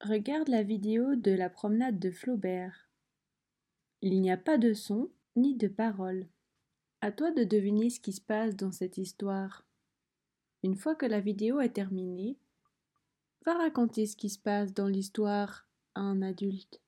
Regarde la vidéo de la promenade de Flaubert. Il n'y a pas de son ni de parole. À toi de deviner ce qui se passe dans cette histoire. Une fois que la vidéo est terminée, va raconter ce qui se passe dans l'histoire à un adulte.